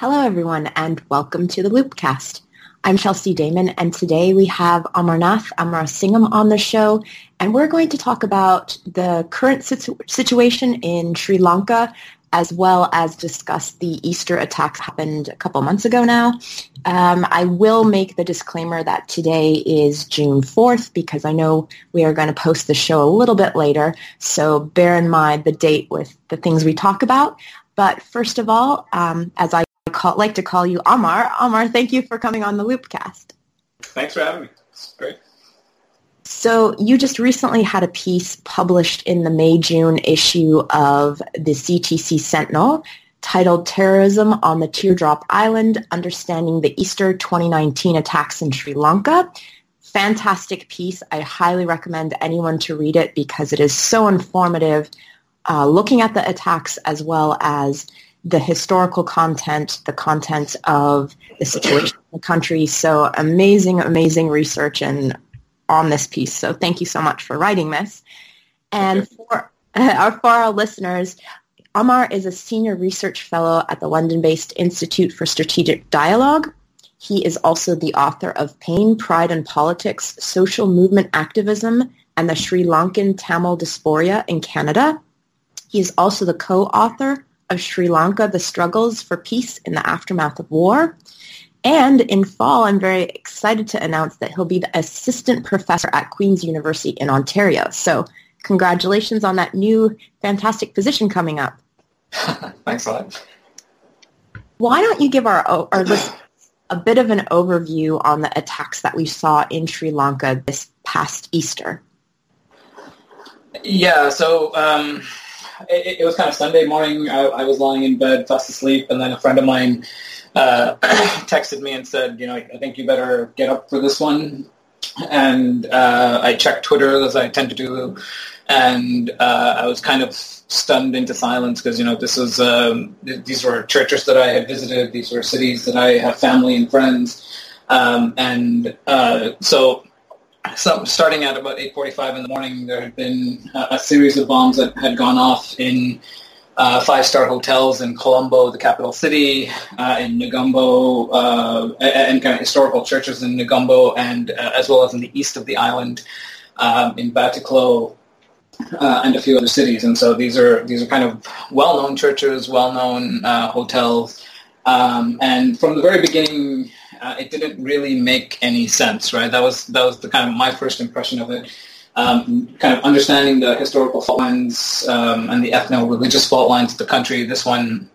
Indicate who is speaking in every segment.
Speaker 1: Hello, everyone, and welcome to the Loopcast. I'm Chelsea Daymon, and today we have Amarnath Amarasingam on the show, and we're going to talk about the current situ- situation in Sri Lanka, as well as discuss the Easter attacks happened a couple months ago now. Um, I will make the disclaimer that today is June 4th because I know we are going to post the show a little bit later, so bear in mind the date with the things we talk about. But first of all, um, as I call, like to call you Amar. Amar, thank you for coming on the Loopcast.
Speaker 2: Thanks for having me. It's great.
Speaker 1: So you just recently had a piece published in the May-June issue of the CTC Sentinel titled Terrorism on the Teardrop Island, Understanding the Easter 2019 Attacks in Sri Lanka. Fantastic piece. I highly recommend anyone to read it because it is so informative, uh, looking at the attacks as well as the historical content, the content of the situation in the country. So amazing, amazing research and on this piece. So thank you so much for writing this. And for, uh, for our listeners, Amar is a senior research fellow at the London-based Institute for Strategic Dialogue. He is also the author of Pain, Pride and Politics, Social Movement Activism, and the Sri Lankan Tamil Diaspora in Canada. He is also the co-author of Sri Lanka, The Struggles for Peace in the Aftermath of War. And in fall, I'm very excited to announce that he'll be the assistant professor at Queen's University in Ontario. So congratulations on that new fantastic position coming up.
Speaker 2: Thanks a lot.
Speaker 1: Why don't you give our, our listeners a bit of an overview on the attacks that we saw in Sri Lanka this past Easter?
Speaker 2: Yeah, so um, it, it, was kind of Sunday morning. I, I, was lying in bed, fast asleep, and then a friend of mine uh, texted me and said, you know, I think you better get up for this one. And uh, I checked Twitter as I tend to do, and uh, I was kind of stunned into silence because you know this was um, these were churches that I had visited, these were cities that I have family and friends, um, and uh, so so starting at about 8.45 in the morning, there had been a, series of bombs that had gone off in uh, five-star hotels in Colombo, the capital city, uh, in Negombo, uh, and kind of historical churches in Negombo, and uh, as well as in the east of the island, um, in Batticaloa, uh, and a few other cities. And so these are these are kind of well-known churches, well-known uh, hotels, um, and from the very beginning, uh, it didn't really make any sense, right? That was that was the kind of my first impression of it. Um, kind of understanding the historical fault lines um, and the ethno-religious fault lines of the country. This one,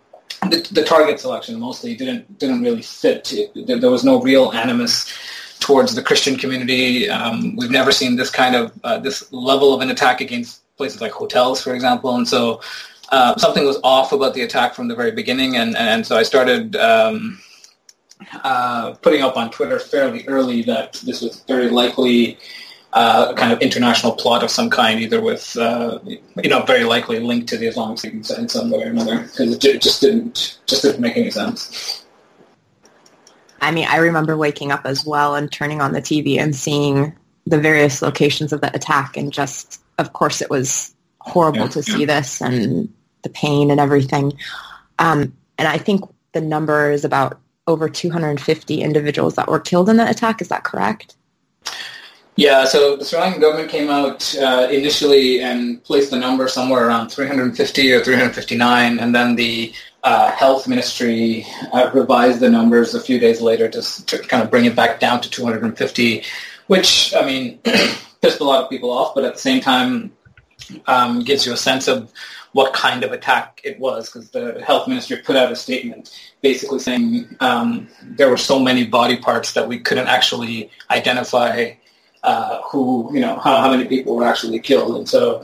Speaker 2: the, the target selection mostly didn't didn't really fit. It, there was no real animus towards the Christian community. Um, we've never seen this kind of uh, this level of an attack against places like hotels, for example, and so. Uh, something was off about the attack from the very beginning, and, and so I started um, uh, putting up on Twitter fairly early that this was very likely uh, a kind of international plot of some kind, either with, uh, you know, very likely linked to the Islamic State in some way or another, because it just didn't just didn't make any sense.
Speaker 1: I mean, I remember waking up as well and turning on the TV and seeing the various locations of the attack, and just, of course, it was horrible yeah, to yeah. see this and the pain and everything. Um, and I think the number is about over 250 individuals that were killed in that attack. Is that correct?
Speaker 2: Yeah, so the Sri Lankan government came out uh, initially and placed the number somewhere around 350 or 359, and then the uh, health ministry uh, revised the numbers a few days later to, to, kind of bring it back down to 250, which, I mean, pissed a lot of people off, but at the same time um, gives you a sense of what kind of attack it was because the health ministry put out a statement basically saying um, there were so many body parts that we couldn't actually identify uh, who, you know, how, how many people were actually killed. And so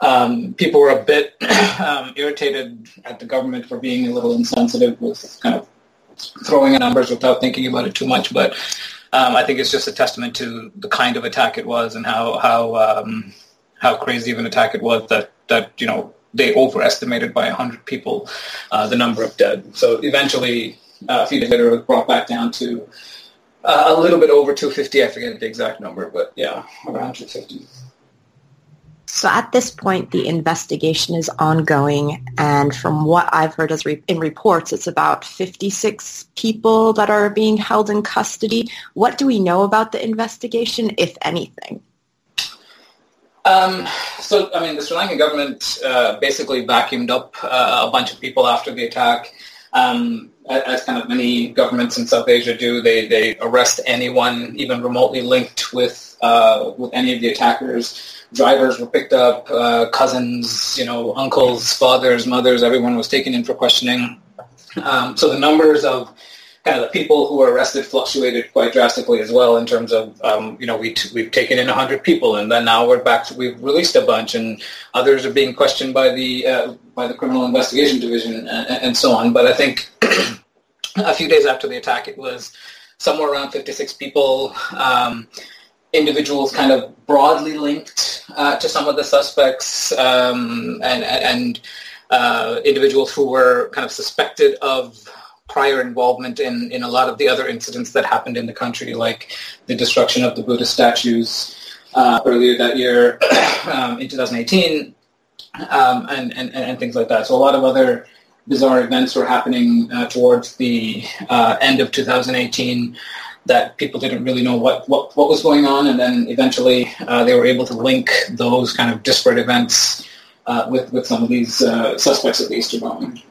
Speaker 2: um, people were a bit um, irritated at the government for being a little insensitive with kind of throwing in numbers without thinking about it too much. But um, I think it's just a testament to the kind of attack it was and how how um, how crazy of an attack it was that that you know they overestimated by 100 people uh, the number of dead. So eventually, uh, a few days later, it was brought back down to uh, a little bit over 250. I forget the exact number, but yeah, around 250.
Speaker 1: So at this point, the investigation is ongoing, and from what I've heard as re- in reports, it's about 56 people that are being held in custody. What do we know about the investigation, if anything?
Speaker 2: Um, so, I mean, the Sri Lankan government uh, basically vacuumed up uh, a bunch of people after the attack. Um, as kind of many governments in South Asia do, they, they arrest anyone even remotely linked with uh, with any of the attackers drivers were picked up, uh, cousins, you know, uncles, fathers, mothers, everyone was taken in for questioning. Um, so the numbers of kind of the people who were arrested fluctuated quite drastically as well in terms of, um, you know, we t- we've taken in 100 people and then now we're back to, we've released a bunch and others are being questioned by the, uh, by the criminal investigation division and, and so on. But I think a few days after the attack, it was somewhere around 56 people. Um, individuals kind of broadly linked uh, to some of the suspects um, and, and uh, individuals who were kind of suspected of prior involvement in, in a lot of the other incidents that happened in the country, like the destruction of the Buddhist statues uh, earlier that year um, in 2018 um, and, and, and things like that. So a lot of other bizarre events were happening uh, towards the uh, end of 2018 that people didn't really know what, what, what was going on, and then eventually uh, they were able to link those kind of disparate events uh, with, with some of these uh, suspects of the Easter bombing.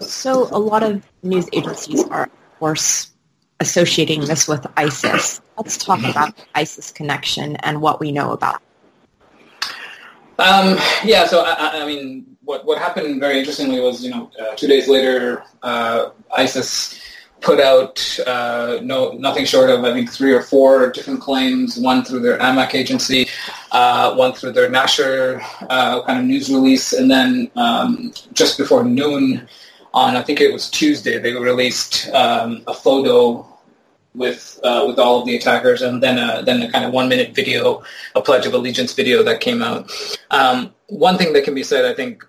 Speaker 1: So a lot of news agencies are, of course, associating this with ISIS. Let's talk about the ISIS connection and what we know about.
Speaker 2: Um, yeah, so I, I, mean, what what happened very interestingly was, you know, uh, two days later, uh, ISIS put out uh, no nothing short of I think three or four different claims. One through their Amaq agency, uh, one through their Nashir uh, kind of news release, and then um, just before noon on I think it was Tuesday they released um, a photo with uh, with all of the attackers, and then a, then a kind of one minute video, a Pledge of Allegiance video that came out. Um, one thing that can be said, I think,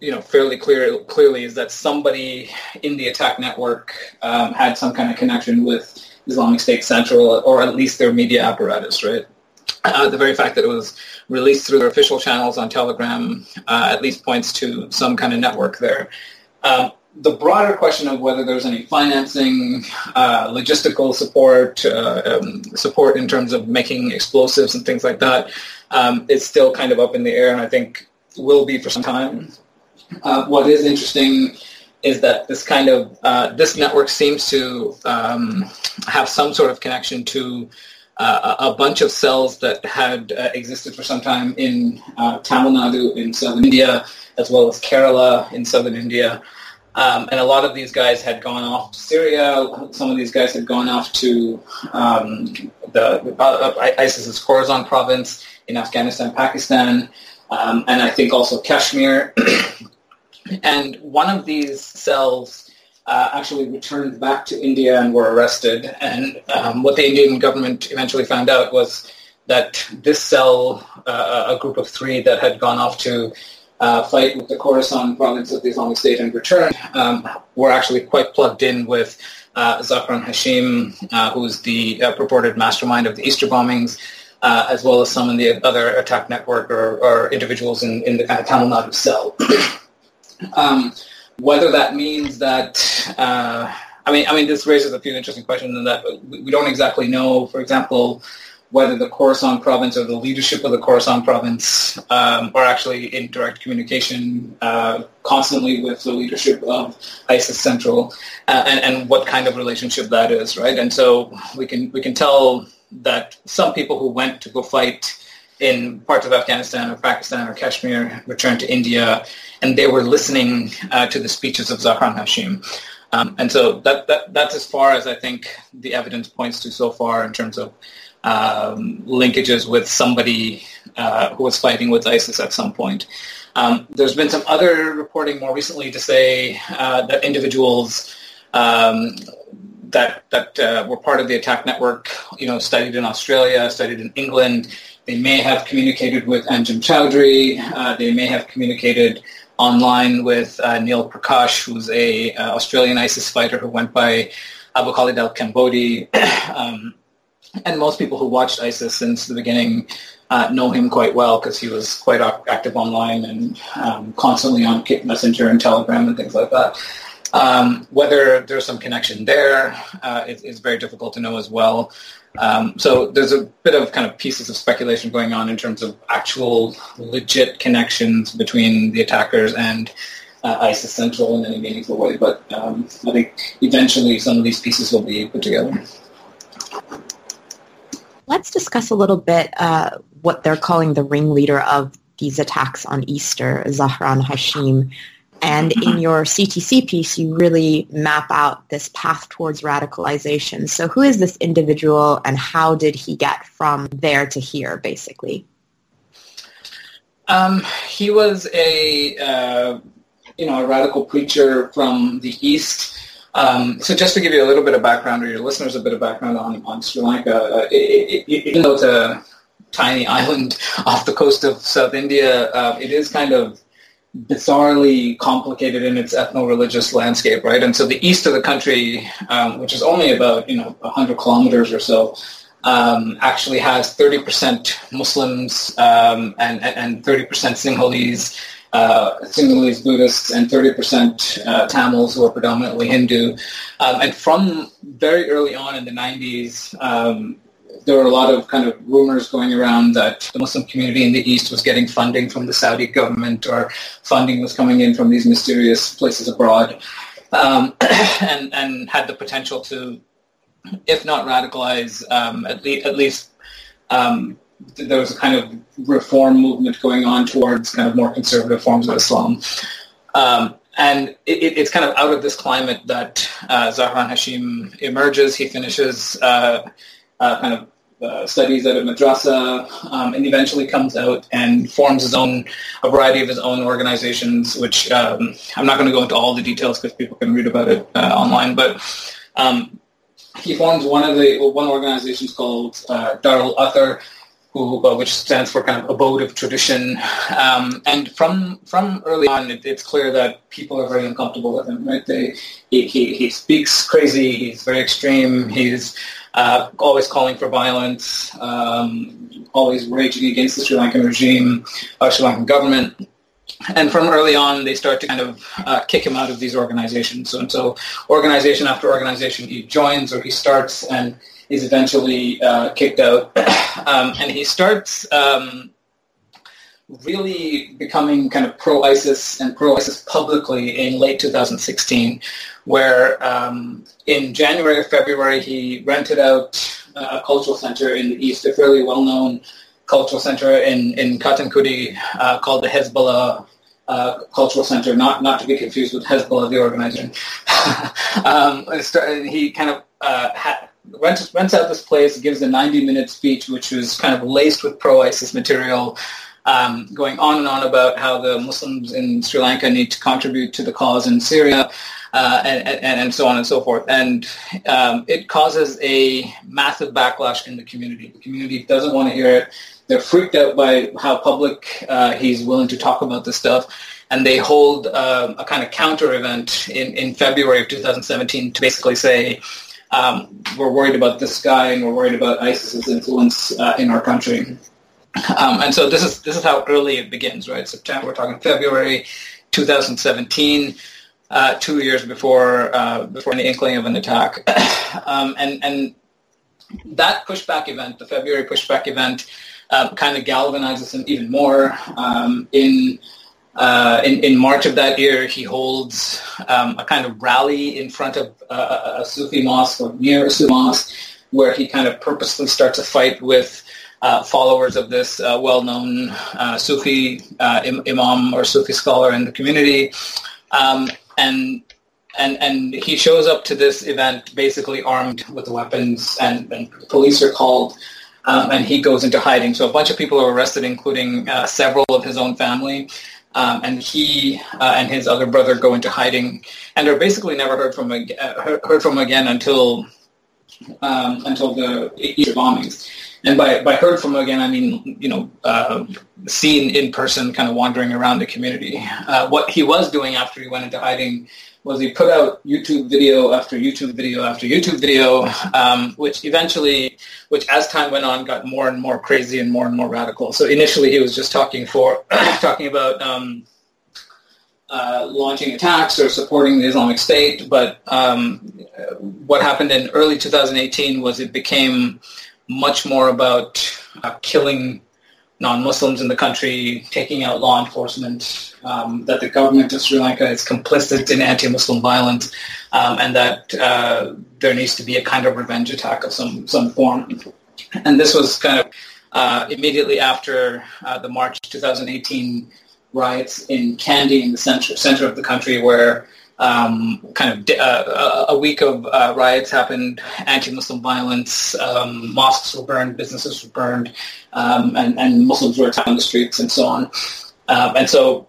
Speaker 2: you know, fairly clear, clearly is that somebody in the attack network um, had some kind of connection with Islamic State Central, or at least their media apparatus, right? Uh, the very fact that it was released through their official channels on Telegram uh, at least points to some kind of network there. Um, the broader question of whether there's any financing, uh, logistical support, uh, um, support in terms of making explosives and things like that, um, is still kind of up in the air, and I think will be for some time. Uh, what is interesting is that this kind of uh, this network seems to um, have some sort of connection to uh, a bunch of cells that had uh, existed for some time in Tamil Nadu in southern India, as well as Kerala in southern India. Um, and a lot of these guys had gone off to Syria. Some of these guys had gone off to um, the uh, ISIS's Khorasan province in Afghanistan, Pakistan, um, and I think also Kashmir. And one of these cells uh, actually returned back to India and were arrested. And um, what the Indian government eventually found out was that this cell, uh, a group of three that had gone off to uh, fight with the Khorasan province of the Islamic State and return, um, were actually quite plugged in with uh, Hashim, uh, who's the uh, purported mastermind of the Easter bombings, uh, as well as some of the other attack network or, or individuals in, in the of Tamil Nadu cell. Um, whether that means that, uh, I mean, I mean, this raises a few interesting questions in that we don't exactly know, for example, whether the Khorasan province or the leadership of the Khorasan province um, are actually in direct communication uh, constantly with the leadership of ISIS Central, uh, and, and what kind of relationship that is, right? And so we can we can tell that some people who went to go fight in parts of Afghanistan or Pakistan or Kashmir returned to India, and they were listening uh, to the speeches of Zahran Hashim. Um, and so that, that, that's as far as I think the evidence points to so far in terms of um, linkages with somebody uh, who was fighting with ISIS at some point. Um, there's been some other reporting more recently to say uh, that individuals um, that that uh, were part of the attack network, you know, studied in Australia, studied in England, they may have communicated with Anjem Choudary. Uh, they may have communicated online with uh, Neil Prakash, who's a uh, Australian ISIS fighter who went by Abu Khalid al-Kambodi. and most people who watched ISIS since the beginning uh, know him quite well because he was quite active online and um, constantly on Messenger and Telegram and things like that. Um, whether there's some connection there uh, is, is, very difficult to know as well. Um, so there's a bit of kind of pieces of speculation going on in terms of actual legit connections between the attackers and uh, ISIS Central in any meaningful way. But um, I think eventually some of these pieces will be put together.
Speaker 1: Let's discuss a little bit uh, what they're calling the ringleader of these attacks on Easter, Zahran Hashim. And in mm-hmm. your CTC piece, you really map out this path towards radicalization. So who is this individual and how did he get from there to here, basically?
Speaker 2: Um, he was a, uh, you know, a radical preacher from the East. Um, so just to give you a little bit of background, or your listeners a bit of background on, on Sri Lanka, uh, it, it, even though it's a tiny island off the coast of South India, uh, it is kind of bizarrely complicated in its ethno-religious landscape, right? And so the east of the country, um, which is only about you know 100 kilometers or so, um, actually has 30% Muslims um, and, and 30% Sinhalese, uh, Sinhalese Buddhists, and 30% uh, Tamils who are predominantly Hindu. Um, and from very early on in the 90s, um, there were a lot of kind of rumors going around that the Muslim community in the East was getting funding from the Saudi government or funding was coming in from these mysterious places abroad um, and, and had the potential to, if not radicalize, um, at, le- at least um, there was a kind of reform movement going on towards kind of more conservative forms of Islam. Um, and it, it's kind of out of this climate that uh, Zahran Hashim emerges. He finishes uh, uh, kind of uh, studies at a madrasa, um, and eventually comes out and forms his own, a variety of his own organizations, which um, I'm not going to go into all the details because people can read about it uh, online, but um, he forms one of the, one organization called uh, Darul Athar, who, uh, which stands for kind of abode of tradition. Um, and from from early on, it, it's clear that people are very uncomfortable with him. Right? They, he, he, he speaks crazy. He's very extreme. He's uh, always calling for violence, um, always raging against the Sri Lankan regime, uh, Sri Lankan government. And from early on, they start to kind of uh, kick him out of these organizations. So, and so organization after organization he joins or he starts and is eventually uh, kicked out. um, and he starts um, really becoming kind of pro-ISIS and pro-ISIS publicly in late 2016, where um, in January or February he rented out a cultural center in the east, a fairly well-known cultural center in, in Katankudi uh, called the Hezbollah uh, Cultural Center, not, not to be confused with Hezbollah, the organization. um, he kind of uh, ha- rents, rents out this place, gives a 90-minute speech, which was kind of laced with pro-ISIS material, um, going on and on about how the Muslims in Sri Lanka need to contribute to the cause in Syria, uh, and, and, and, so on and so forth. And um, it causes a massive backlash in the community. The community doesn't want to hear it. They're freaked out by how public uh, he's willing to talk about this stuff. And they hold uh, a kind of counter event in, in February of 2017 to basically say, um, we're worried about this guy and we're worried about ISIS's influence uh, in our country. Um, and so this is this is how early it begins, right? September, we're talking February 2017, uh, two years before uh, before the inkling of an attack, um, and and that pushback event, the February pushback event, um, kind of galvanizes him even more. Um, in uh, in, in March of that year, he holds um, a kind of rally in front of a, a Sufi mosque or near a Sufi mosque, where he kind of purposely starts a fight with uh, followers of this uh, well-known uh, Sufi uh, Im- imam or Sufi scholar in the community. Um, and and and he shows up to this event basically armed with weapons, and, and police are called, um, and he goes into hiding. So a bunch of people are arrested, including uh, several of his own family. Um, and he uh, and his other brother go into hiding, and are basically never heard from ag- heard from again until um, until the Easter bombings. And by, by heard from again, I mean, you know, uh, seen in person kind of wandering around the community. Uh, what he was doing after he went into hiding was he put out YouTube video after YouTube video after YouTube video, um, which eventually, which as time went on, got more and more crazy and more and more radical. So initially, he was just talking for talking about um, uh, launching attacks or supporting the Islamic State. But um, what happened in early 2018 was it became much more about uh, killing non-Muslims in the country, taking out law enforcement, um, that the government of Sri Lanka is complicit in anti-Muslim violence, um, and that uh, there needs to be a kind of revenge attack of some, some form. And this was kind of uh, immediately after uh, the March 2018 riots in Kandy in the center, center of the country where um, kind of uh, a week of uh, riots happened, anti-Muslim violence, um, mosques were burned, businesses were burned, um, and, and, Muslims were attacked on the streets and so on. Um, and so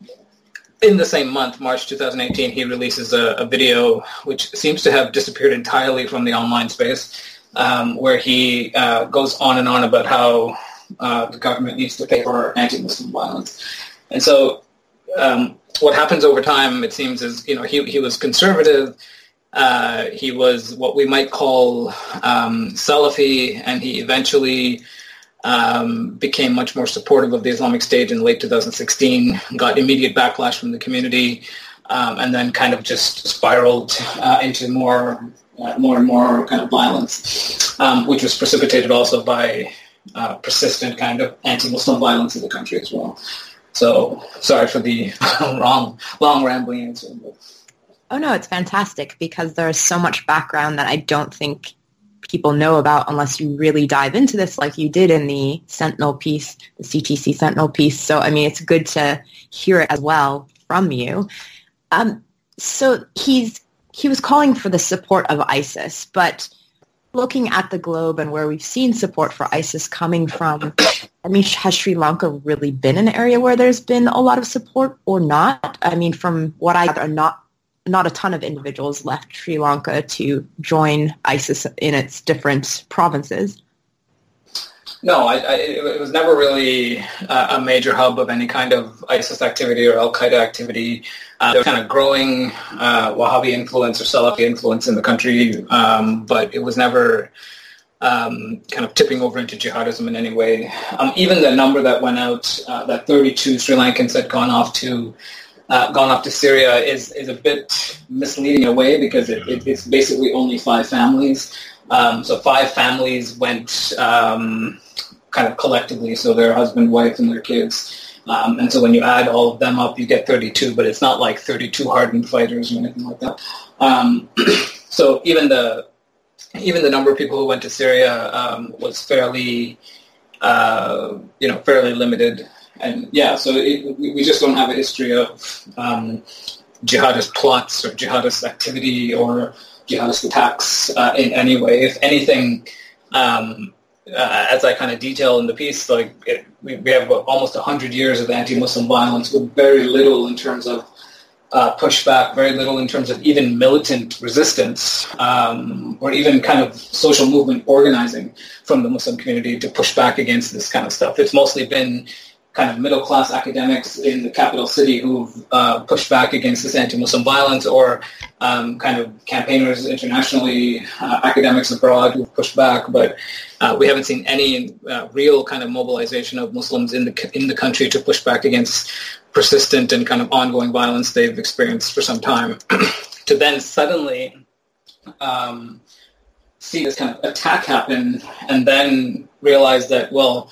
Speaker 2: in the same month, March 2018, he releases a, a, video which seems to have disappeared entirely from the online space, um, where he uh, goes on and on about how uh, the government needs to pay for anti-Muslim violence. And so um, what happens over time, it seems, is you know he he was conservative. Uh, he was what we might call um, Salafi, and he eventually um, became much more supportive of the Islamic State in late 2016. Got immediate backlash from the community, um, and then kind of just spiraled uh, into more uh, more and more kind of violence, um, which was precipitated also by uh, persistent kind of anti-Muslim violence in the country as well. So sorry for the long, long rambling answer.
Speaker 1: Oh no, it's fantastic because there's so much background that I don't think people know about unless you really dive into this like you did in the Sentinel piece, the CTC Sentinel piece. So I mean, it's good to hear it as well from you. Um, so he's he was calling for the support of ISIS, but looking at the globe and where we've seen support for ISIS coming from, I mean, has Sri Lanka really been an area where there's been a lot of support or not? I mean, from what I gather, not not a ton of individuals left Sri Lanka to join ISIS in its different provinces.
Speaker 2: No, I, I, it was never really a major hub of any kind of ISIS activity or Al Qaeda activity. Uh, there was kind of growing uh, Wahhabi influence or Salafi influence in the country, um, but it was never um, kind of tipping over into jihadism in any way. Um, even the number that went out, uh, that 32 Sri Lankans had gone off to uh, gone off to Syria, is is a bit misleading in a way because it, it, it's basically only five families. Um, so five families went um, kind of collectively, so their husband, wife, and their kids. Um, and so when you add all of them up, you get 32, but it's not like 32 hardened fighters or anything like that. Um, so even the even the number of people who went to Syria um, was fairly, uh, you know, fairly limited. And yeah, so it, we just don't have a history of um, jihadist plots or jihadist activity or jihadist attacks uh, in any way. If anything, um, uh, as I kind of detail in the piece, like it, we, we, have almost 100 years of anti-Muslim violence with very little in terms of uh, pushback, very little in terms of even militant resistance um, or even kind of social movement organizing from the Muslim community to push back against this kind of stuff. It's mostly been kind of middle class academics in the capital city who've uh, pushed back against this anti-Muslim violence, or um, kind of campaigners internationally, uh, academics abroad who've pushed back. But uh, we haven't seen any uh, real kind of mobilization of Muslims in the in the country to push back against persistent and kind of ongoing violence they've experienced for some time. to then suddenly um, see this kind of attack happen, and then realize that well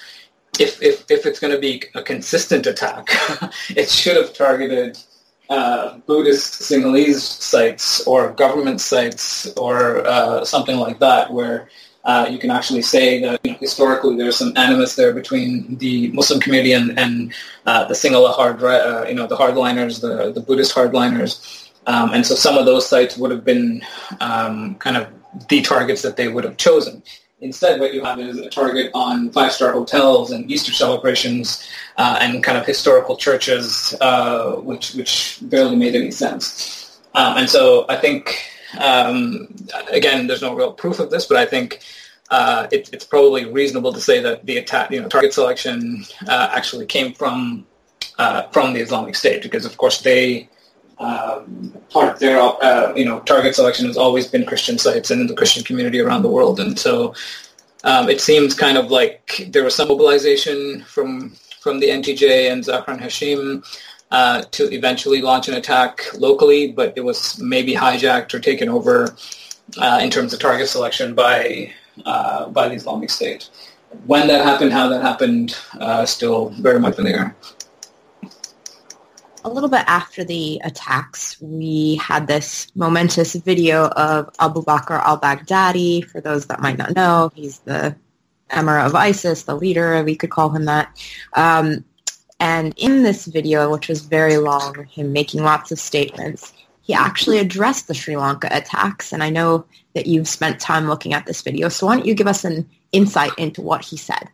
Speaker 2: if, if, if it's going to be a consistent attack, it should have targeted uh, Buddhist Sinhalese sites or government sites or uh, something like that, where uh, you can actually say that you know, historically there's some animus there between the Muslim community and, and uh, the Sinhala hard, uh, you know, the hardliners, the, the Buddhist hardliners. Um, and so some of those sites would have been um, kind of the targets that they would have chosen. Instead, what you have is a target on five-star hotels and Easter celebrations uh, and kind of historical churches, uh, which which barely made any sense. Um, and so I think, um, again, there's no real proof of this, but I think uh, it, it's probably reasonable to say that the attack, you know, target selection uh, actually came from uh, from the Islamic State, because of course they um, part their uh, you know target selection has always been Christian sites and in the Christian community around the world, and so um, it seems kind of like there was some mobilization from from the NTJ and Zahran Hashim uh, to eventually launch an attack locally, but it was maybe hijacked or taken over uh, in terms of target selection by uh, by the Islamic State. When that happened, how that happened, uh, still very much in the air
Speaker 1: a little bit after the attacks, we had this momentous video of Abu Bakr al-Baghdadi. For those that might not know, he's the emir of ISIS, the leader, we could call him that. Um, and in this video, which was very long, him making lots of statements, he actually addressed the Sri Lanka attacks. And I know that you've spent time looking at this video. So why don't you give us an insight into what he said?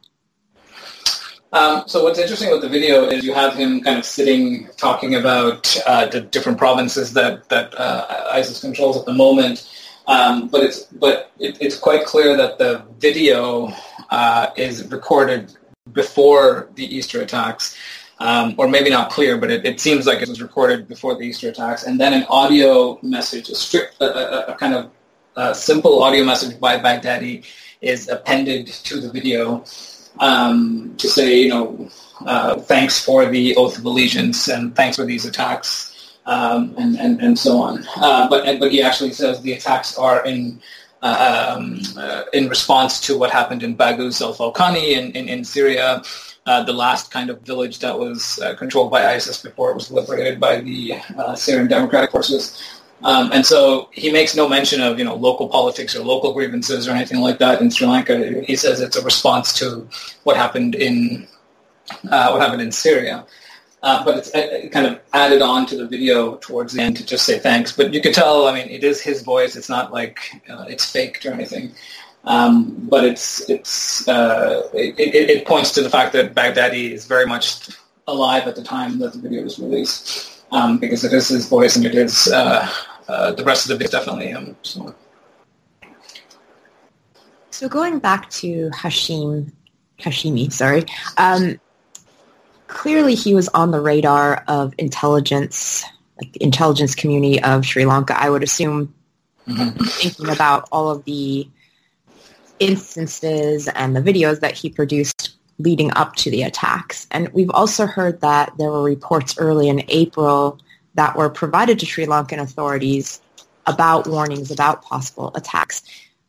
Speaker 2: Um, so what's interesting with the video is you have him kind of sitting talking about uh, the different provinces that that uh, ISIS controls at the moment. Um, but it's but it, it's quite clear that the video uh, is recorded before the Easter attacks, um, or maybe not clear, but it, it, seems like it was recorded before the Easter attacks, and then an audio message, a strict, a, a, a kind of uh, simple audio message by Baghdadi is appended to the video um, to say, you know, uh, thanks for the oath of allegiance and thanks for these attacks um, and, and, and so on. Uh, but, but he actually says the attacks are in uh, um, uh, in response to what happened in Baghouz al-Fawqani in, in, in Syria, uh, the last kind of village that was uh, controlled by ISIS before it was liberated by the Syrian Democratic Forces. Um, and so he makes no mention of you know local politics or local grievances or anything like that in Sri Lanka. He says it's a response to what happened in uh, what happened in Syria. Uh, but it's uh, kind of added on to the video towards the end to just say thanks. But you could tell, I mean, it is his voice. It's not like uh, it's faked or anything. Um, but it's it's uh, it, it, it, points to the fact that Baghdadi is very much alive at the time that the video was released um, because it is his voice and it is uh, uh, the rest of the bit definitely him. So.
Speaker 1: so going back to Hashim, Hashimi, sorry. Um, clearly, he was on the radar of intelligence, like the intelligence community of Sri Lanka. I would assume, mm-hmm. thinking about all of the instances and the videos that he produced leading up to the attacks. And we've also heard that there were reports early in April that were provided to Sri Lankan authorities about warnings about possible attacks.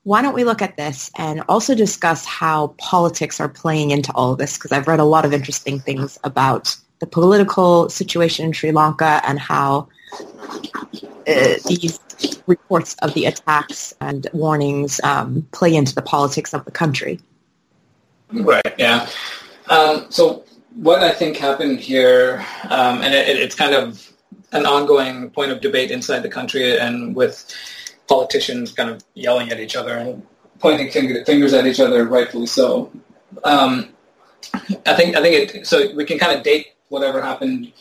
Speaker 1: Why don't we look at this and also discuss how politics are playing into all of this? Because I've read a lot of interesting things about the political situation in Sri Lanka and how uh, these reports of the attacks and warnings um, play into the politics of the country.
Speaker 2: Right. Yeah. Um, so what I think happened here, um, and it, it's kind of an ongoing point of debate inside the country and with politicians kind of yelling at each other and pointing fingers at each other, rightfully so. Um, I think I think it. So we can kind of date whatever happened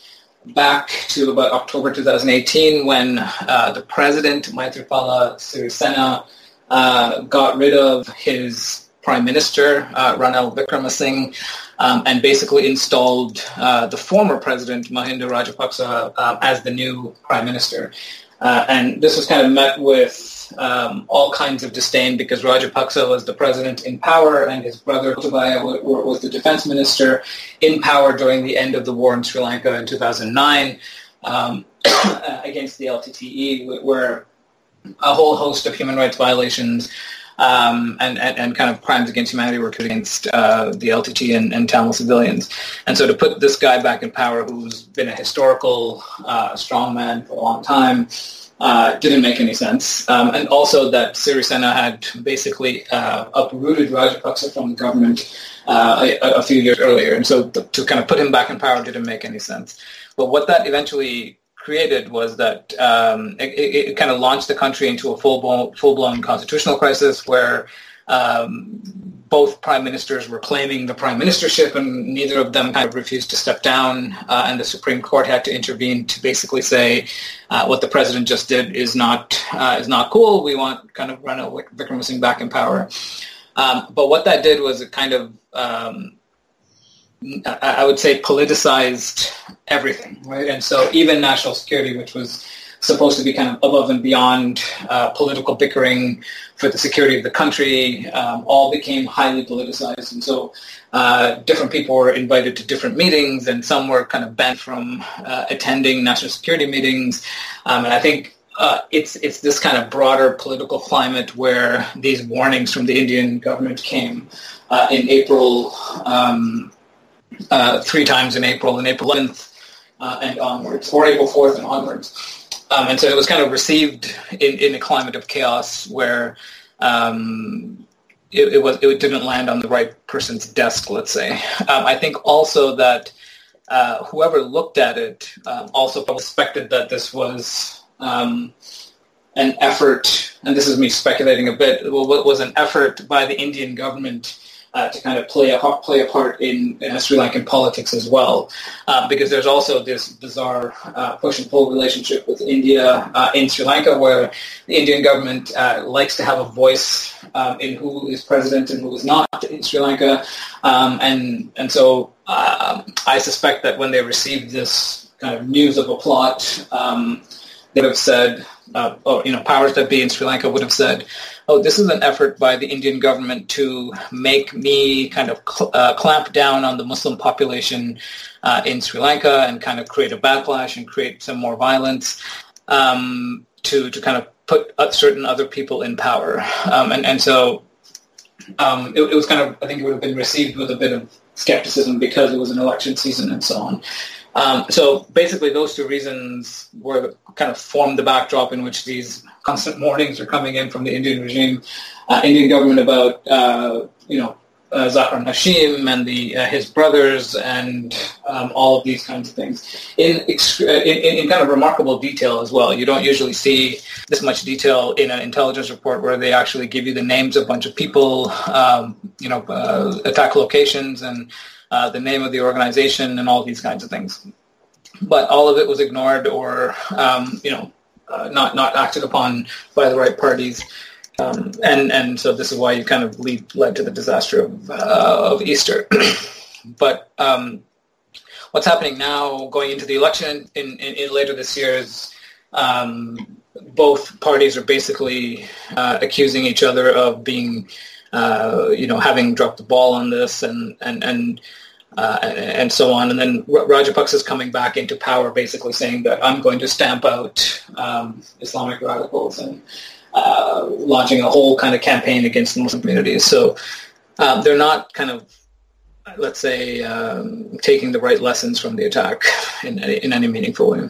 Speaker 2: back to about October 2018 when uh, the president Maithripala Sirisena uh, got rid of his prime minister uh, Ranil Wickremesinghe um, and basically installed uh, the former president Mahinda Rajapaksa uh, as the new prime minister. Uh, and this was kind of met with um, all kinds of disdain because Rajapaksa was the president in power and his brother Gotabaya was the defense minister in power during the end of the war in Sri Lanka in 2009 um, against the LTTE where a whole host of human rights violations um, and, and, and, kind of crimes against humanity were committed against uh, the LTT and, and, Tamil civilians. And so to put this guy back in power, who's been a historical uh, strongman for a long time, uh, didn't make any sense. Um, and also that Sirisena had basically uh, uprooted Rajapaksa from the government uh, a, a, few years earlier. And so to, to kind of put him back in power didn't make any sense. But what that eventually created was that um, it, it, kind of launched the country into a full-blown, full-blown constitutional crisis where um, both prime ministers were claiming the prime ministership and neither of them kind of refused to step down uh, and the Supreme Court had to intervene to basically say uh, what the president just did is not uh, is not cool. We want kind of Ranil Wickremesinghe back in power. Um, but what that did was it kind of um, I would say, politicized everything, right? And so even national security, which was supposed to be kind of above and beyond uh, political bickering for the security of the country, um, all became highly politicized. And so uh, different people were invited to different meetings, and some were kind of banned from uh, attending national security meetings. Um, and I think uh, it's it's this kind of broader political climate where these warnings from the Indian government came uh, in April um, uh, three times in April, in April 11th uh, and onwards, or April 4th and onwards. Um, and so it was kind of received in, in a climate of chaos where um, it, it, was it didn't land on the right person's desk, let's say. Um, I think also that uh, whoever looked at it um, also suspected that this was um, an effort, and this is me speculating a bit, Well, what was an effort by the Indian government uh, to kind of play a play a part in uh, Sri Lankan politics as well, uh, because there's also this bizarre uh, push and pull relationship with India uh, in Sri Lanka, where the Indian government uh, likes to have a voice um, in who is president and who is not in Sri Lanka, um, and and so um, I suspect that when they received this kind of news of a plot, um, they would have said, or you know, powers that be in Sri Lanka would have said oh, this is an effort by the Indian government to make me kind of cl- uh, clamp down on the Muslim population uh, in Sri Lanka and kind of create a backlash and create some more violence um, to, to kind of put certain other people in power. Um, and, and so um, it, it was kind of, I think it would have been received with a bit of skepticism because it was an election season and so on. Um, so basically, those two reasons were kind of formed the backdrop in which these constant warnings are coming in from the Indian regime, uh, Indian government about uh, you know uh, Hashim and the uh, his brothers and um, all of these kinds of things in, uh, in, in kind of remarkable detail as well. You don't usually see this much detail in an intelligence report where they actually give you the names of a bunch of people, um, you know, uh, attack locations and uh, the name of the organization and all these kinds of things. But all of it was ignored or, um, you know, uh, not not acted upon by the right parties. Um, and and so this is why you kind of lead, led to the disaster of, uh, of Easter. but um, what's happening now, going into the election in, in, in later this year, is um, both parties are basically uh, accusing each other of being, uh, you know, having dropped the ball on this, and and and uh, and, so on. And then Rajapaksa is coming back into power, basically saying that I'm going to stamp out um, Islamic radicals and uh, launching a whole kind of campaign against Muslim communities. So um, they're not kind of, let's say, um, taking the right lessons from the attack in any, in any meaningful way.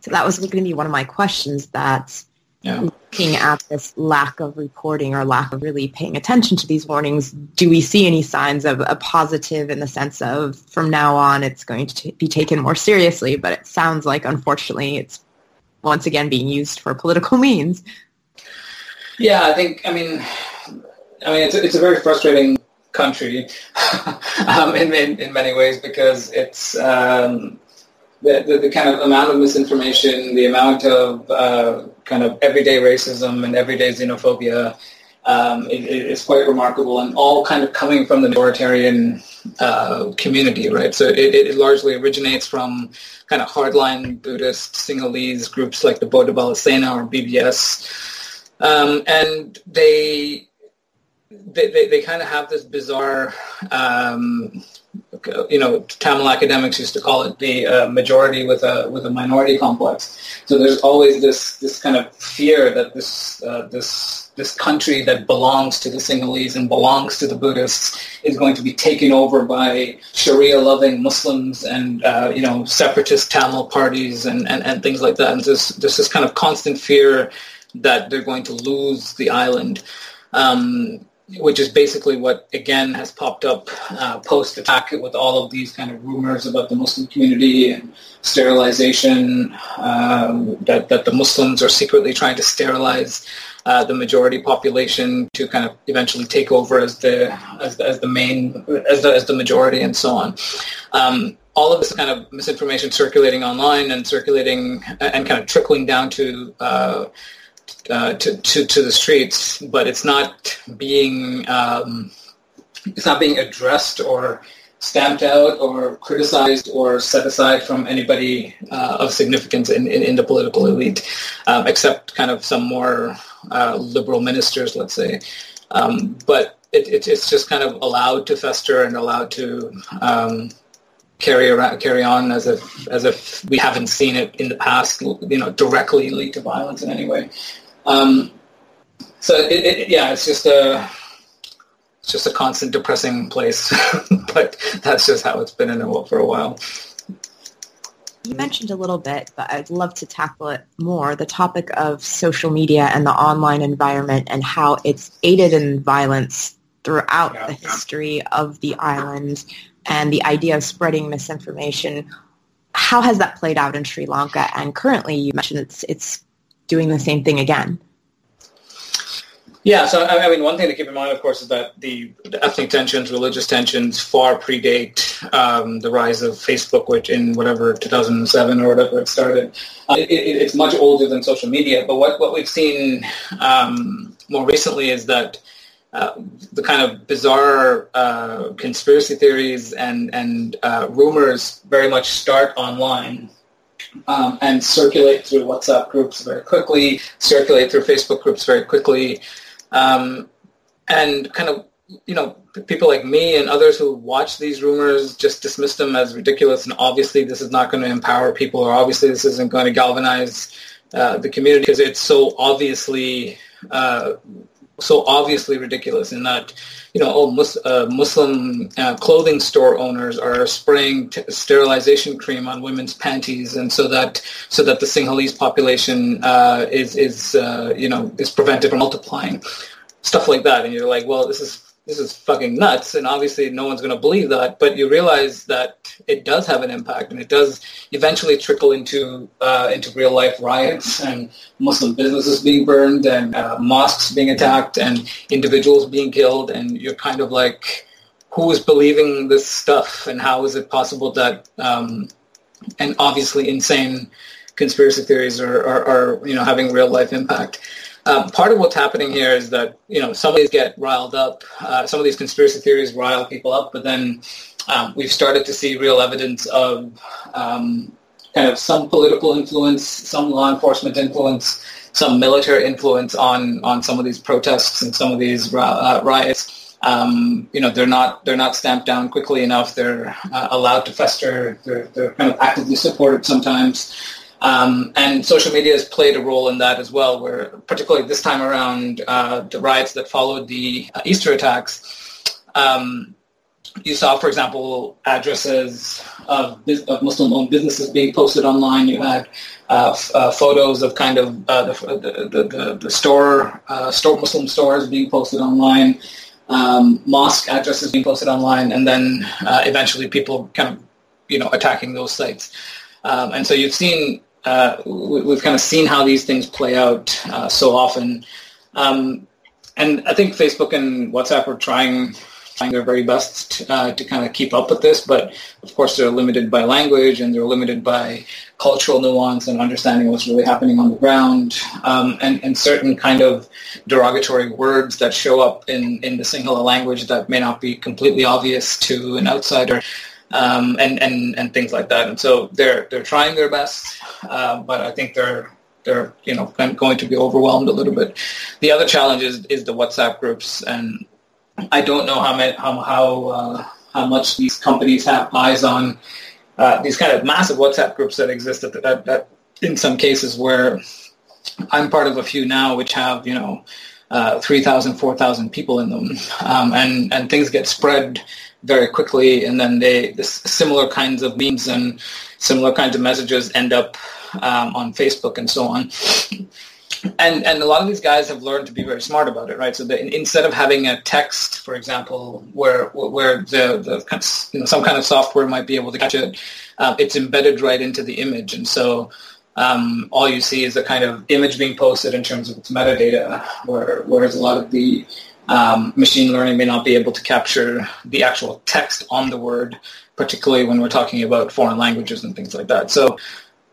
Speaker 1: So that was going to be one of my questions. That yeah. Looking at this lack of reporting or lack of really paying attention to these warnings, do we see any signs of a positive in the sense of from now on it's going to t- be taken more seriously? But it sounds like, unfortunately, it's once again being used for political means.
Speaker 2: Yeah, I think. I mean, I mean, it's a, it's a very frustrating country um, in, in, in many ways because it's um, the, the, the, kind of amount of misinformation, the amount of uh, kind of everyday racism and everyday xenophobia um, it, it's quite remarkable and all kind of coming from the majoritarian uh, community, right? So it, it, largely originates from kind of hardline Buddhist Sinhalese groups like the Sena or BBS. Um, and they, they, they, they, kind of have this bizarre um, you know, Tamil academics used to call it the uh, majority with a with a minority complex. So there's always this this kind of fear that this uh, this this country that belongs to the Sinhalese and belongs to the Buddhists is going to be taken over by Sharia-loving Muslims and uh, you know separatist Tamil parties and, and, and things like that. And there's there's this kind of constant fear that they're going to lose the island. Um, which is basically what again has popped up uh, post attack with all of these kind of rumors about the Muslim community and sterilization um, that that the Muslims are secretly trying to sterilize uh, the majority population to kind of eventually take over as the as as the main as the as the majority and so on. Um, all of this kind of misinformation circulating online and circulating and kind of trickling down to uh, uh, to, to, to the streets, but it's not being um, it's not being addressed or stamped out or criticized or set aside from anybody uh, of significance in, in, in, the political elite, um, except kind of some more uh, liberal ministers, let's say. Um, but it, it, it's just kind of allowed to fester and allowed to um, carry around, carry on as if as if we haven't seen it in the past, you know, directly lead to violence in any way. Um, so it, it, yeah, it's just a it's just a constant depressing place, but that's just how it's been in it for a while.
Speaker 1: You mentioned a little bit, but I'd love to tackle it more, the topic of social media and the online environment and how it's aided in violence throughout yeah, the history of the island and the idea of spreading misinformation. How has that played out in Sri Lanka? And currently, you mentioned it's it's doing the same thing again.
Speaker 2: Yeah, so I mean, one thing to keep in mind, of course, is that the, ethnic tensions, religious tensions, far predate um, the rise of Facebook, which in whatever 2007 or whatever it started. Uh, it, it's much older than social media, but what what we've seen um, more recently is that uh, the kind of bizarre uh, conspiracy theories and and uh, rumors very much start online um, and circulate through WhatsApp groups very quickly, circulate through Facebook groups very quickly, um, and kind of you know people like me and others who watch these rumors just dismiss them as ridiculous. And obviously this is not going to empower people or obviously this isn't going to galvanize uh, the community because it's so obviously uh, so obviously ridiculous in that, you know, oh, Mus- uh, Muslim uh, clothing store owners are spraying t- sterilization cream on women's panties, and so that so that the Sinhalese population uh, is is uh, you know is prevented from multiplying, stuff like that. And you're like, well, this is this is fucking nuts, and obviously no one's going to believe that. But you realize that it does have an impact, and it does eventually trickle into uh, into real life riots and Muslim businesses being burned and uh, mosques being attacked and individuals being killed, and you're kind of like, who is believing this stuff, and how is it possible that, um, and obviously insane conspiracy theories are, are, are you know having real life impact. Um, part of what's happening here is that you know some of these get riled up. Uh, some of these conspiracy theories rile people up, but then um, we've started to see real evidence of um, kind of some political influence, some law enforcement influence, some military influence on on some of these protests and some of these uh, riots. Um, you know, they're not they're not stamped down quickly enough. They're uh, allowed to fester. They're they're kind of actively supported sometimes. Um, and social media has played a role in that as well, where particularly this time around, uh, the riots that followed the uh, Easter attacks, um, you saw, for example, addresses of, of Muslim-owned businesses being posted online. You had uh, f- uh, photos of kind of uh, the, the, the, the, store, uh, store Muslim stores being posted online, um, mosque addresses being posted online, and then eventually people kind of, you know, attacking those sites. Um, and so you've seen uh, we, have kind of seen how these things play out uh, so often. Um, and I think Facebook and WhatsApp are trying trying their very best uh, to kind of keep up with this, but of course they're limited by language and they're limited by cultural nuance and understanding what's really happening on the ground, um, and, and certain kind of derogatory words that show up in, in the Sinhala language that may not be completely obvious to an outsider um, and, and, and things like that. And so they're, they're trying their best, uh, but I think they're, they're, you know, going to be overwhelmed a little bit. The other challenge is, is the WhatsApp groups. And I don't know how, many, how, how, uh, how much these companies have eyes on uh, these kind of massive WhatsApp groups that exist at, the, at, at, in some cases where I'm part of a few now which have, you know, uh, 3,000, 4,000 people in them. Um, and, and things get spread very quickly, and then they this similar kinds of memes and similar kinds of messages end up um, on Facebook and so on. And and a lot of these guys have learned to be very smart about it, right? So that instead of having a text, for example, where where the the you know, some kind of software might be able to catch it, um, it's embedded right into the image, and so um, all you see is a kind of image being posted in terms of its metadata, where, whereas a lot of the um, machine learning may not be able to capture the actual text on the word, particularly when we're talking about foreign languages and things like that. So,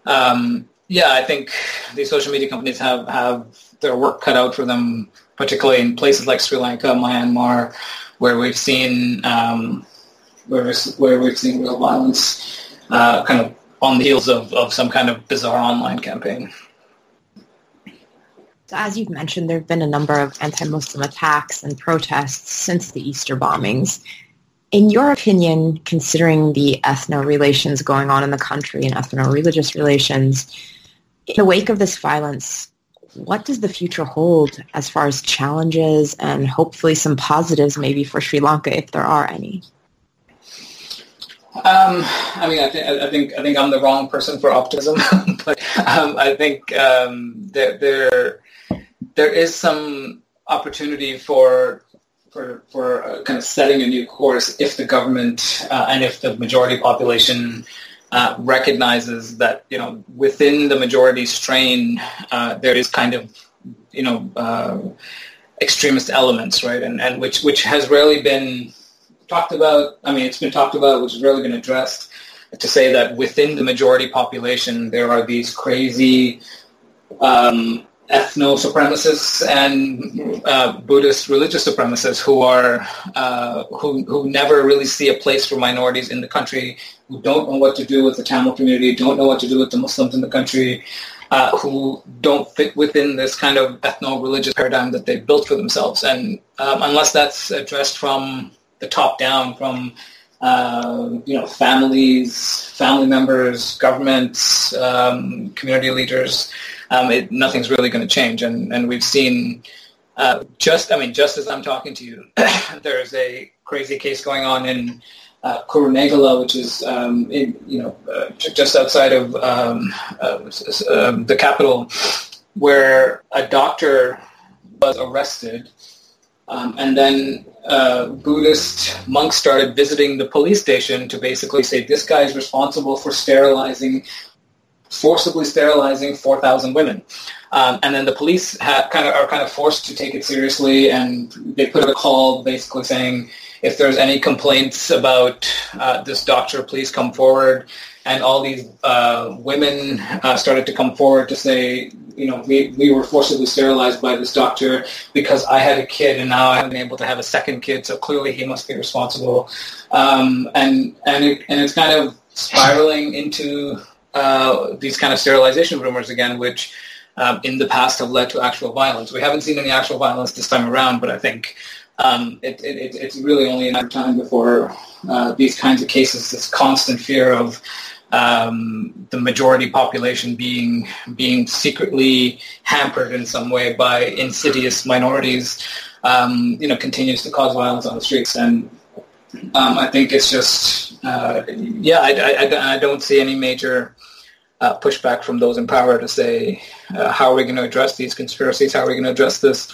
Speaker 2: um, yeah, I think these social media companies have, have their work cut out for them, particularly in places like Sri Lanka, Myanmar, where we've seen um, where where we're seeing real violence, uh, kind of on the heels of, of some kind of bizarre online campaign.
Speaker 1: So as you've mentioned, there have been a number of anti-Muslim attacks and protests since the Easter bombings. In your opinion, considering the ethno-relations going on in the country and ethno-religious relations, in the wake of this violence, what does the future hold as far as challenges and hopefully some positives maybe for Sri Lanka if there are any?
Speaker 2: Um, I mean, I, th- I, think I think I'm the wrong person for optimism, but um, I think um, there there there is some opportunity for for for uh, kind of setting a new course if the government uh, and if the majority population uh, recognizes that you know within the majority strain uh, there is kind of you know uh, extremist elements, right, and and which which has rarely been talked about. I mean, it's been talked about, which has really been addressed. To say that within the majority population, there are these crazy um, ethno supremacists and uh, Buddhist religious supremacists who are uh, who who never really see a place for minorities in the country, who don't know what to do with the Tamil community, don't know what to do with the Muslims in the country, uh, who don't fit within this kind of ethno-religious paradigm that they've built for themselves. And um, unless that's addressed from the top down from uh, you know families, family members, governments, um, community leaders. Um, it, nothing's really going to change, and and we've seen. Uh, just, I mean, just as I'm talking to you, there's a crazy case going on in uh, Kurunegala, which is um, in, you know uh, just outside of um, uh, um, the capital, where a doctor was arrested um, and then uh, Buddhist monks started visiting the police station to basically say this guy is responsible for sterilizing, forcibly sterilizing 4,000 women. Um, and then the police ha- kind of are kind of forced to take it seriously, and they put out a call basically saying, if there's any complaints about uh, this doctor, please come forward. And all these uh, women uh, started to come forward to say, you know, we, we were forcibly sterilized by this doctor because I had a kid and now I haven't able to have a second kid, so clearly he must be responsible. Um, and and it, and it's kind of spiraling into uh, these kind of sterilization rumors again, which um, in the past have led to actual violence. We haven't seen any actual violence this time around, but I think um, it, it, it's really only a matter of time before uh, these kinds of cases, this constant fear of um, the majority population being being secretly hampered in some way by insidious minorities, um, you know, continues to cause violence on the streets. And um, I think it's just, uh, yeah, I, I, I, don't see any major uh, pushback from those in power to say, uh, how are we going to address these conspiracies? How are we going to address this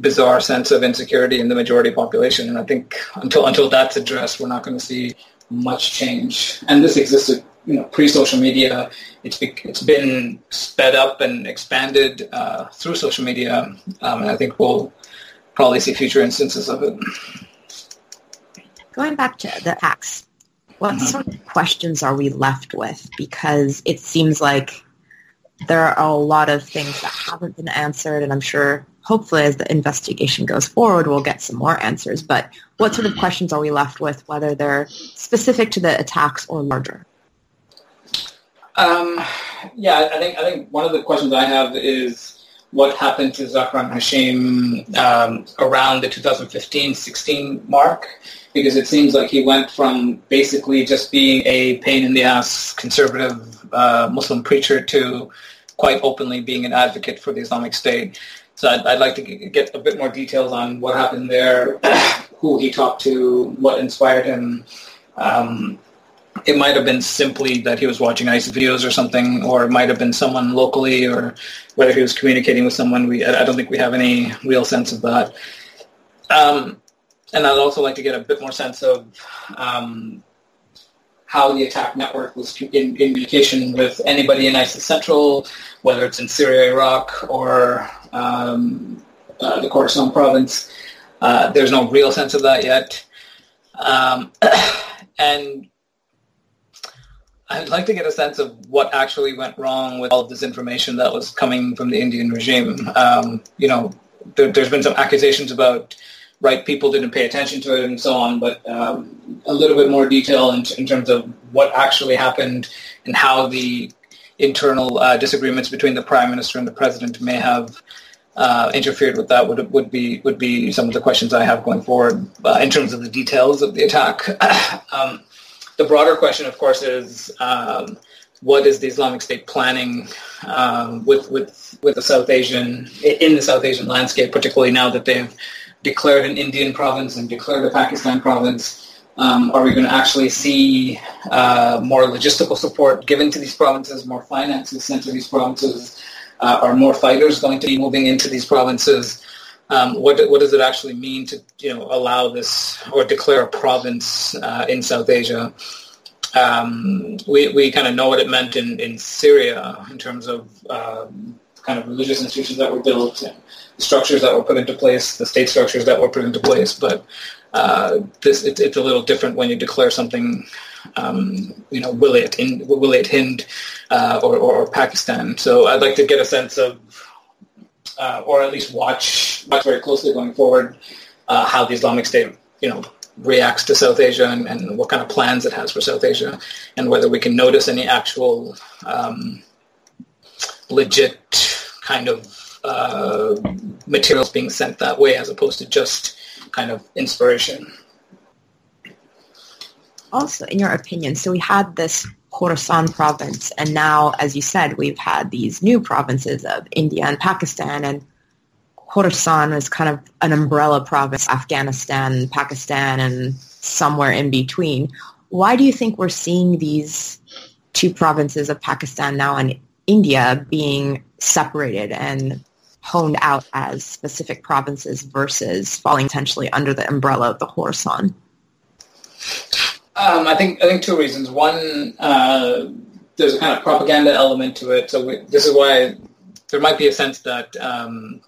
Speaker 2: bizarre sense of insecurity in the majority population? And I think until until that's addressed, we're not going to see much change. And this existed you know, pre-social media, it's it's been sped up and expanded uh, through social media, um, and I think we'll probably see future instances of it.
Speaker 1: Going back to the acts, what mm-hmm. sort of questions are we left with? Because it seems like there are a lot of things that haven't been answered, and I'm sure hopefully as the investigation goes forward, we'll get some more answers. But what sort of questions are we left with, whether they're specific to the attacks or larger?
Speaker 2: Um, yeah, I think I think one of the questions I have is what happened to Zahran Hashim um, around the 2015-16 mark, because it seems like he went from basically just being a pain in the ass conservative uh, Muslim preacher to quite openly being an advocate for the Islamic State. So I'd, I'd like to get a bit more details on what happened there, who he talked to, what inspired him. Um, it might have been simply that he was watching ISIS videos or something, or it might have been someone locally, or whether he was communicating with someone. We I don't think we have any real sense of that. Um, and I'd also like to get a bit more sense of um, how the attack network was in, in, communication with anybody in ISIS Central, whether it's in Syria, Iraq, or um, uh, the Khorasan province. Uh, there's no real sense of that yet. Um, and I'd like to get a sense of what actually went wrong with all of this information that was coming from the Indian regime. Um, you know, there, has been some accusations about right people didn't pay attention to it and so on, but um, a little bit more detail in, in, terms of what actually happened and how the internal uh, disagreements between the prime minister and the president may have uh, interfered with that would would be would be some of the questions I have going forward uh, in terms of the details of the attack. um, the broader question, of course, is um, what is the Islamic State planning um, with with with the South Asian in the South Asian landscape, particularly now that they've declared an Indian province and declared a Pakistan province. Um, are we going to actually see uh, more logistical support given to these provinces, more finances sent to these provinces? Uh, are more fighters going to be moving into these provinces? Um, what, what does it actually mean to you know allow this or declare a province uh, in South Asia? Um, we we kind of know what it meant in, in Syria in terms of um, kind of religious institutions that were built and structures that were put into place, the state structures that were put into place. But uh, this it, it's a little different when you declare something, um, you know, Wilayat in Wilayat Hind uh, or, or Pakistan. So I'd like to get a sense of, uh, or at least watch watch very closely going forward, uh, how the Islamic State, you know, reacts to South Asia and, and, what kind of plans it has for South Asia, and whether we can notice any actual um, legit kind of uh, materials being sent that way as opposed to just kind of inspiration.
Speaker 1: Also, in your opinion, so we had this Khorasan province, and now, as you said, we've had these new provinces of India and Pakistan, and Khorasan is kind of an umbrella province, Afghanistan, Pakistan, and somewhere in between. Why do you think we're seeing these two provinces of Pakistan now and India being separated and honed out as specific provinces versus falling potentially under the umbrella of the Khorasan?
Speaker 2: Um, I think I think two reasons. One, uh, there's a kind of propaganda element to it. So we, this is why there might be a sense that um,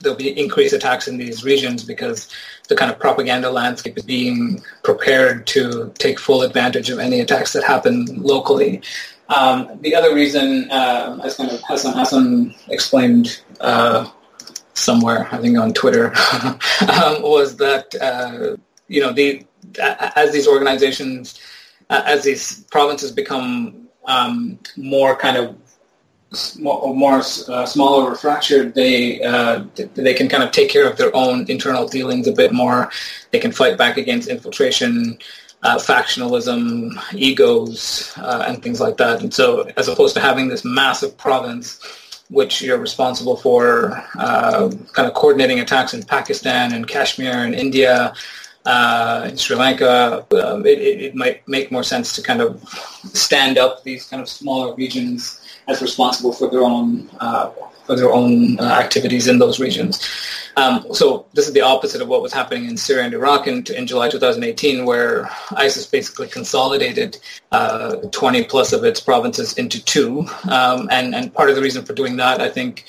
Speaker 2: there'll be increased attacks in these regions because the kind of propaganda landscape is being prepared to take full advantage of any attacks that happen locally. Um, the other reason, uh, as kind of Hassan Hassan explained uh, somewhere, I think on Twitter, um, was that uh, you know the as these organizations, as these provinces become um, more kind of more, more uh, smaller or fractured, they uh, they can kind of take care of their own internal dealings a bit more. They can fight back against infiltration uh, factionalism, egos, uh, and things like that. And so, as opposed to having this massive province, which you're responsible for uh, kind of coordinating attacks in Pakistan and Kashmir and India, uh, in Sri Lanka, um, it, it, might make more sense to kind of stand up these kind of smaller regions as responsible for their own uh, for their own uh, activities in those regions. Um, so this is the opposite of what was happening in Syria and Iraq in, in July 2018, where ISIS basically consolidated uh, 20 plus of its provinces into two. Um, and, and part of the reason for doing that, I think,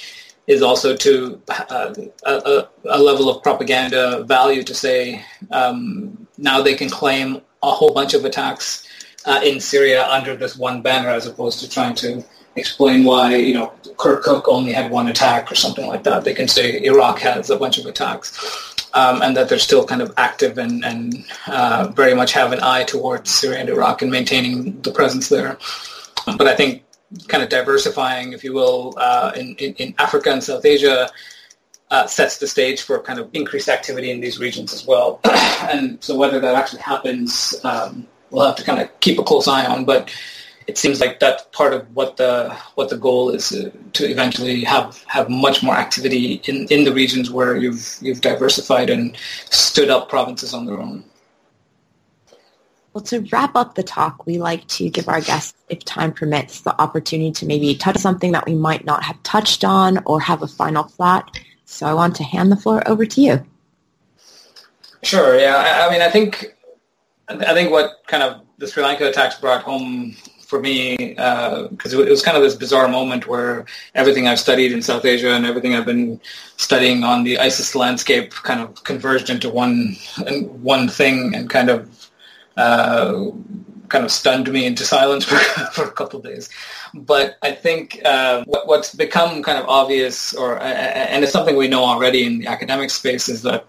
Speaker 2: is also to uh, a, a, level of propaganda value to say um, now they can claim a whole bunch of attacks uh, in Syria under this one banner as opposed to trying to explain why, you know, Kirkuk only had one attack or something like that. They can say Iraq has a bunch of attacks. Um, and that they're still kind of active and, and uh, very much have an eye towards Syria and Iraq and maintaining the presence there. But I think kind of diversifying, if you will, uh, in, in, in, Africa and South Asia uh, sets the stage for kind of increased activity in these regions as well. and so whether that actually happens, um, we'll have to kind of keep a close eye on. But it seems like that's part of what the what the goal is uh, to eventually have have much more activity in, in the regions where you've you've diversified and stood up provinces on their own.
Speaker 1: Well, to wrap up the talk, we like to give our guests, if time permits, the opportunity to maybe touch something that we might not have touched on or have a final thought. So I want to hand the floor over to you.
Speaker 2: Sure. Yeah. I, I mean, I think I think what kind of the Sri Lanka attacks brought home for me because uh, it was kind of this bizarre moment where everything I've studied in South Asia and everything I've been studying on the ISIS landscape kind of converged into one one thing and kind of uh, kind of stunned me into silence for, for a couple days. But I think uh, what, what's become kind of obvious, or and it's something we know already in the academic space, is that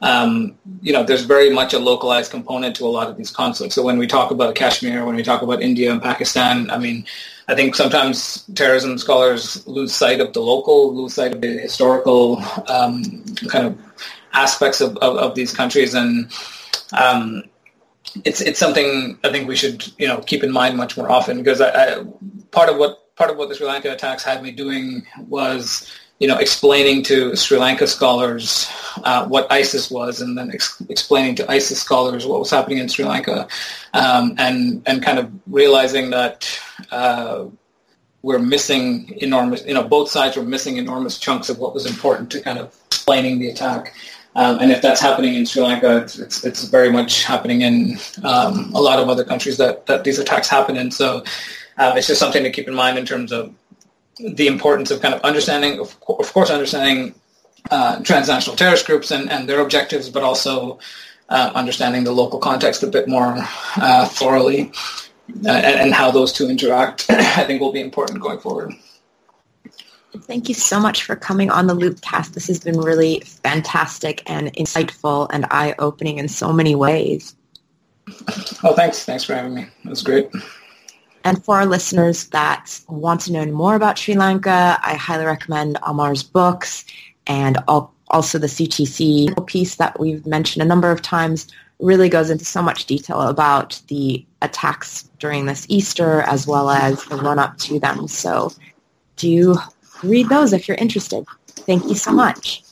Speaker 2: um, you know, there's very much a localized component to a lot of these conflicts. So when we talk about Kashmir, when we talk about India and Pakistan, I mean, I think sometimes terrorism scholars lose sight of the local, lose sight of the historical um, kind of aspects of, of, of, these countries, and um, it's it's something I think we should you know keep in mind much more often because I, I, part of what part of what the Sri Lanka attacks had me doing was you know, explaining to Sri Lanka scholars uh, what ISIS was, and then ex- explaining to ISIS scholars what was happening in Sri Lanka, um, and and kind of realizing that uh, we're missing enormous, you know, both sides were missing enormous chunks of what was important to kind of explaining the attack. Um, and if that's happening in Sri Lanka, it's, it's, it's very much happening in um, a lot of other countries that, that these attacks happen in. So uh, it's just something to keep in mind in terms of the importance of kind of understanding, of, of course, understanding uh, transnational terrorist groups and, and their objectives, but also uh, understanding the local context a bit more uh, thoroughly uh, and, and, how those two interact, I think will be important going forward.
Speaker 1: Thank you so much for coming on the Loopcast. This has been really fantastic and insightful and eye-opening in so many ways.
Speaker 2: Oh, thanks. Thanks for having me. It was great.
Speaker 1: And for our listeners that want to know more about Sri Lanka, I highly recommend Amar's books and also the CTC piece that we've mentioned a number of times really goes into so much detail about the attacks during this Easter as well as the run-up to them. So do read those if you're interested. Thank you so much.